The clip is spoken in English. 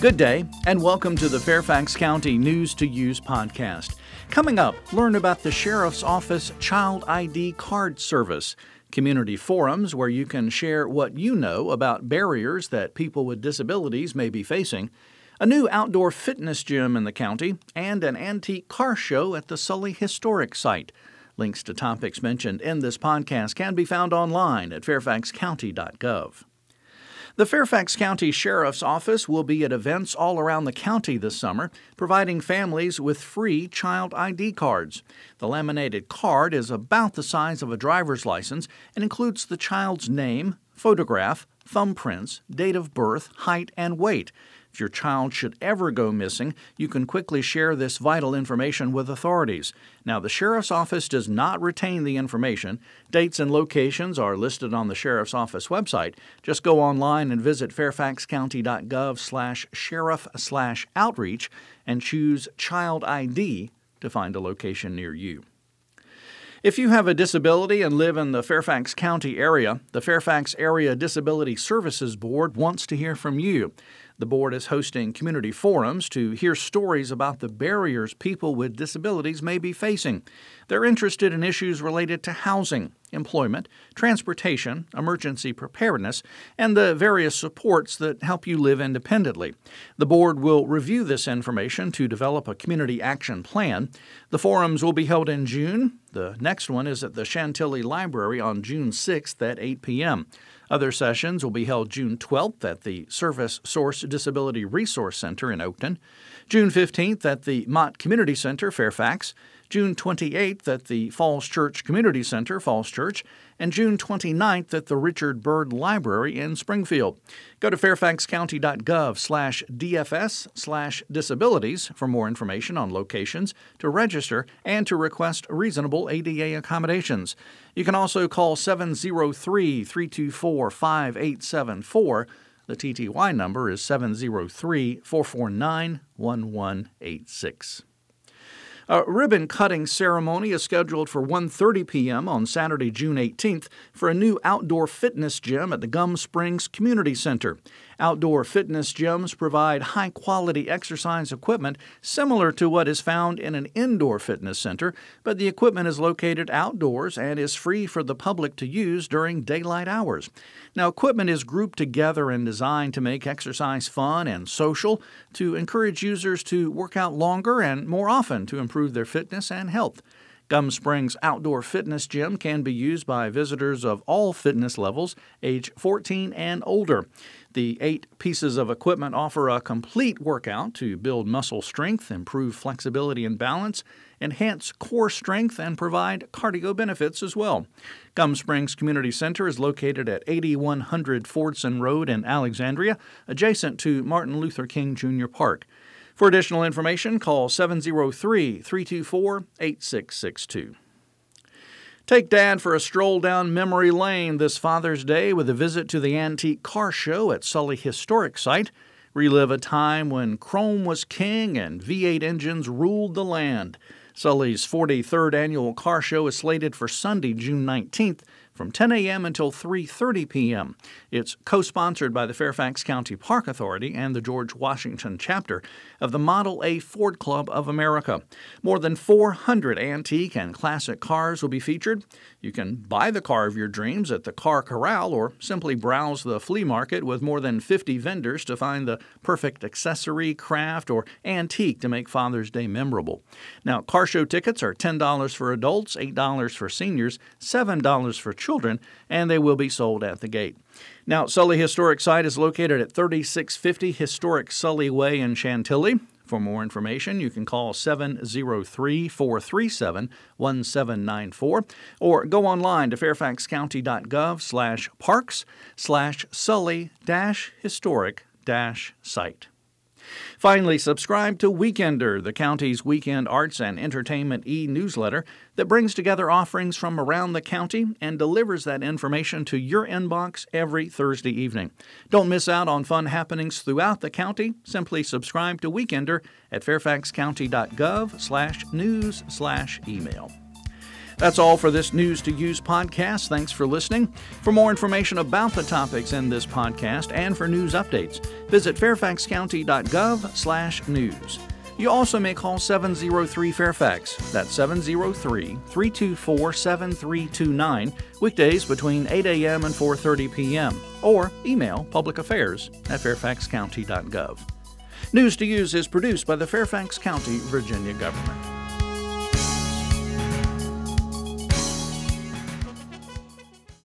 Good day, and welcome to the Fairfax County News to Use podcast. Coming up, learn about the Sheriff's Office Child ID Card Service, community forums where you can share what you know about barriers that people with disabilities may be facing, a new outdoor fitness gym in the county, and an antique car show at the Sully Historic Site. Links to topics mentioned in this podcast can be found online at fairfaxcounty.gov. The Fairfax County Sheriff's Office will be at events all around the county this summer, providing families with free child ID cards. The laminated card is about the size of a driver's license and includes the child's name, photograph, thumbprints, date of birth, height, and weight. If your child should ever go missing, you can quickly share this vital information with authorities. Now, the Sheriff's Office does not retain the information. Dates and locations are listed on the Sheriff's Office website. Just go online and visit fairfaxcounty.gov slash sheriff slash outreach and choose Child ID to find a location near you. If you have a disability and live in the Fairfax County area, the Fairfax Area Disability Services Board wants to hear from you. The board is hosting community forums to hear stories about the barriers people with disabilities may be facing. They're interested in issues related to housing, employment, transportation, emergency preparedness, and the various supports that help you live independently. The board will review this information to develop a community action plan. The forums will be held in June. The next one is at the Chantilly Library on June 6th at 8 p.m. Other sessions will be held June 12th at the Service Source Disability Resource Center in Oakton, June 15th at the Mott Community Center, Fairfax, June 28th at the Falls Church Community Center, Falls Church, and June 29th at the Richard Byrd Library in Springfield. Go to fairfaxcounty.gov slash DFS slash disabilities for more information on locations, to register, and to request reasonable ADA accommodations. You can also call 703 324 5874. The TTY number is 703 449 1186. A ribbon cutting ceremony is scheduled for 1:30 p.m. on Saturday, June 18th for a new outdoor fitness gym at the Gum Springs Community Center. Outdoor fitness gyms provide high-quality exercise equipment similar to what is found in an indoor fitness center, but the equipment is located outdoors and is free for the public to use during daylight hours. Now, equipment is grouped together and designed to make exercise fun and social, to encourage users to work out longer and more often to improve their fitness and health. Gum Springs Outdoor Fitness Gym can be used by visitors of all fitness levels, age 14 and older. The eight pieces of equipment offer a complete workout to build muscle strength, improve flexibility and balance, enhance core strength, and provide cardio benefits as well. Gum Springs Community Center is located at 8100 Fordson Road in Alexandria, adjacent to Martin Luther King Jr. Park. For additional information, call 703 324 8662. Take Dad for a stroll down memory lane this Father's Day with a visit to the Antique Car Show at Sully Historic Site. Relive a time when chrome was king and V8 engines ruled the land. Sully's 43rd annual car show is slated for Sunday, June 19th from 10 a.m. until 3:30 p.m. It's co-sponsored by the Fairfax County Park Authority and the George Washington chapter of the Model A Ford Club of America. More than 400 antique and classic cars will be featured. You can buy the car of your dreams at the Car Corral or simply browse the flea market with more than 50 vendors to find the perfect accessory, craft, or antique to make Father's Day memorable. Now, car show tickets are $10 for adults, $8 for seniors, $7 for children children, and they will be sold at the gate. Now, Sully Historic Site is located at 3650 Historic Sully Way in Chantilly. For more information, you can call 703 437 1794 or go online to fairfaxcounty.gov slash parks slash sully dash historic dash site. Finally, subscribe to Weekender, the county's weekend arts and entertainment e newsletter that brings together offerings from around the county and delivers that information to your inbox every Thursday evening. Don't miss out on fun happenings throughout the county. Simply subscribe to Weekender at fairfaxcounty.gov slash news slash email. That's all for this News to Use podcast. Thanks for listening. For more information about the topics in this podcast and for news updates, visit fairfaxcounty.gov/news. You also may call 703 Fairfax. That's 703 324 7329, weekdays between 8 a.m. and 4.30 p.m., or email publicaffairs at fairfaxcounty.gov. News to Use is produced by the Fairfax County, Virginia government.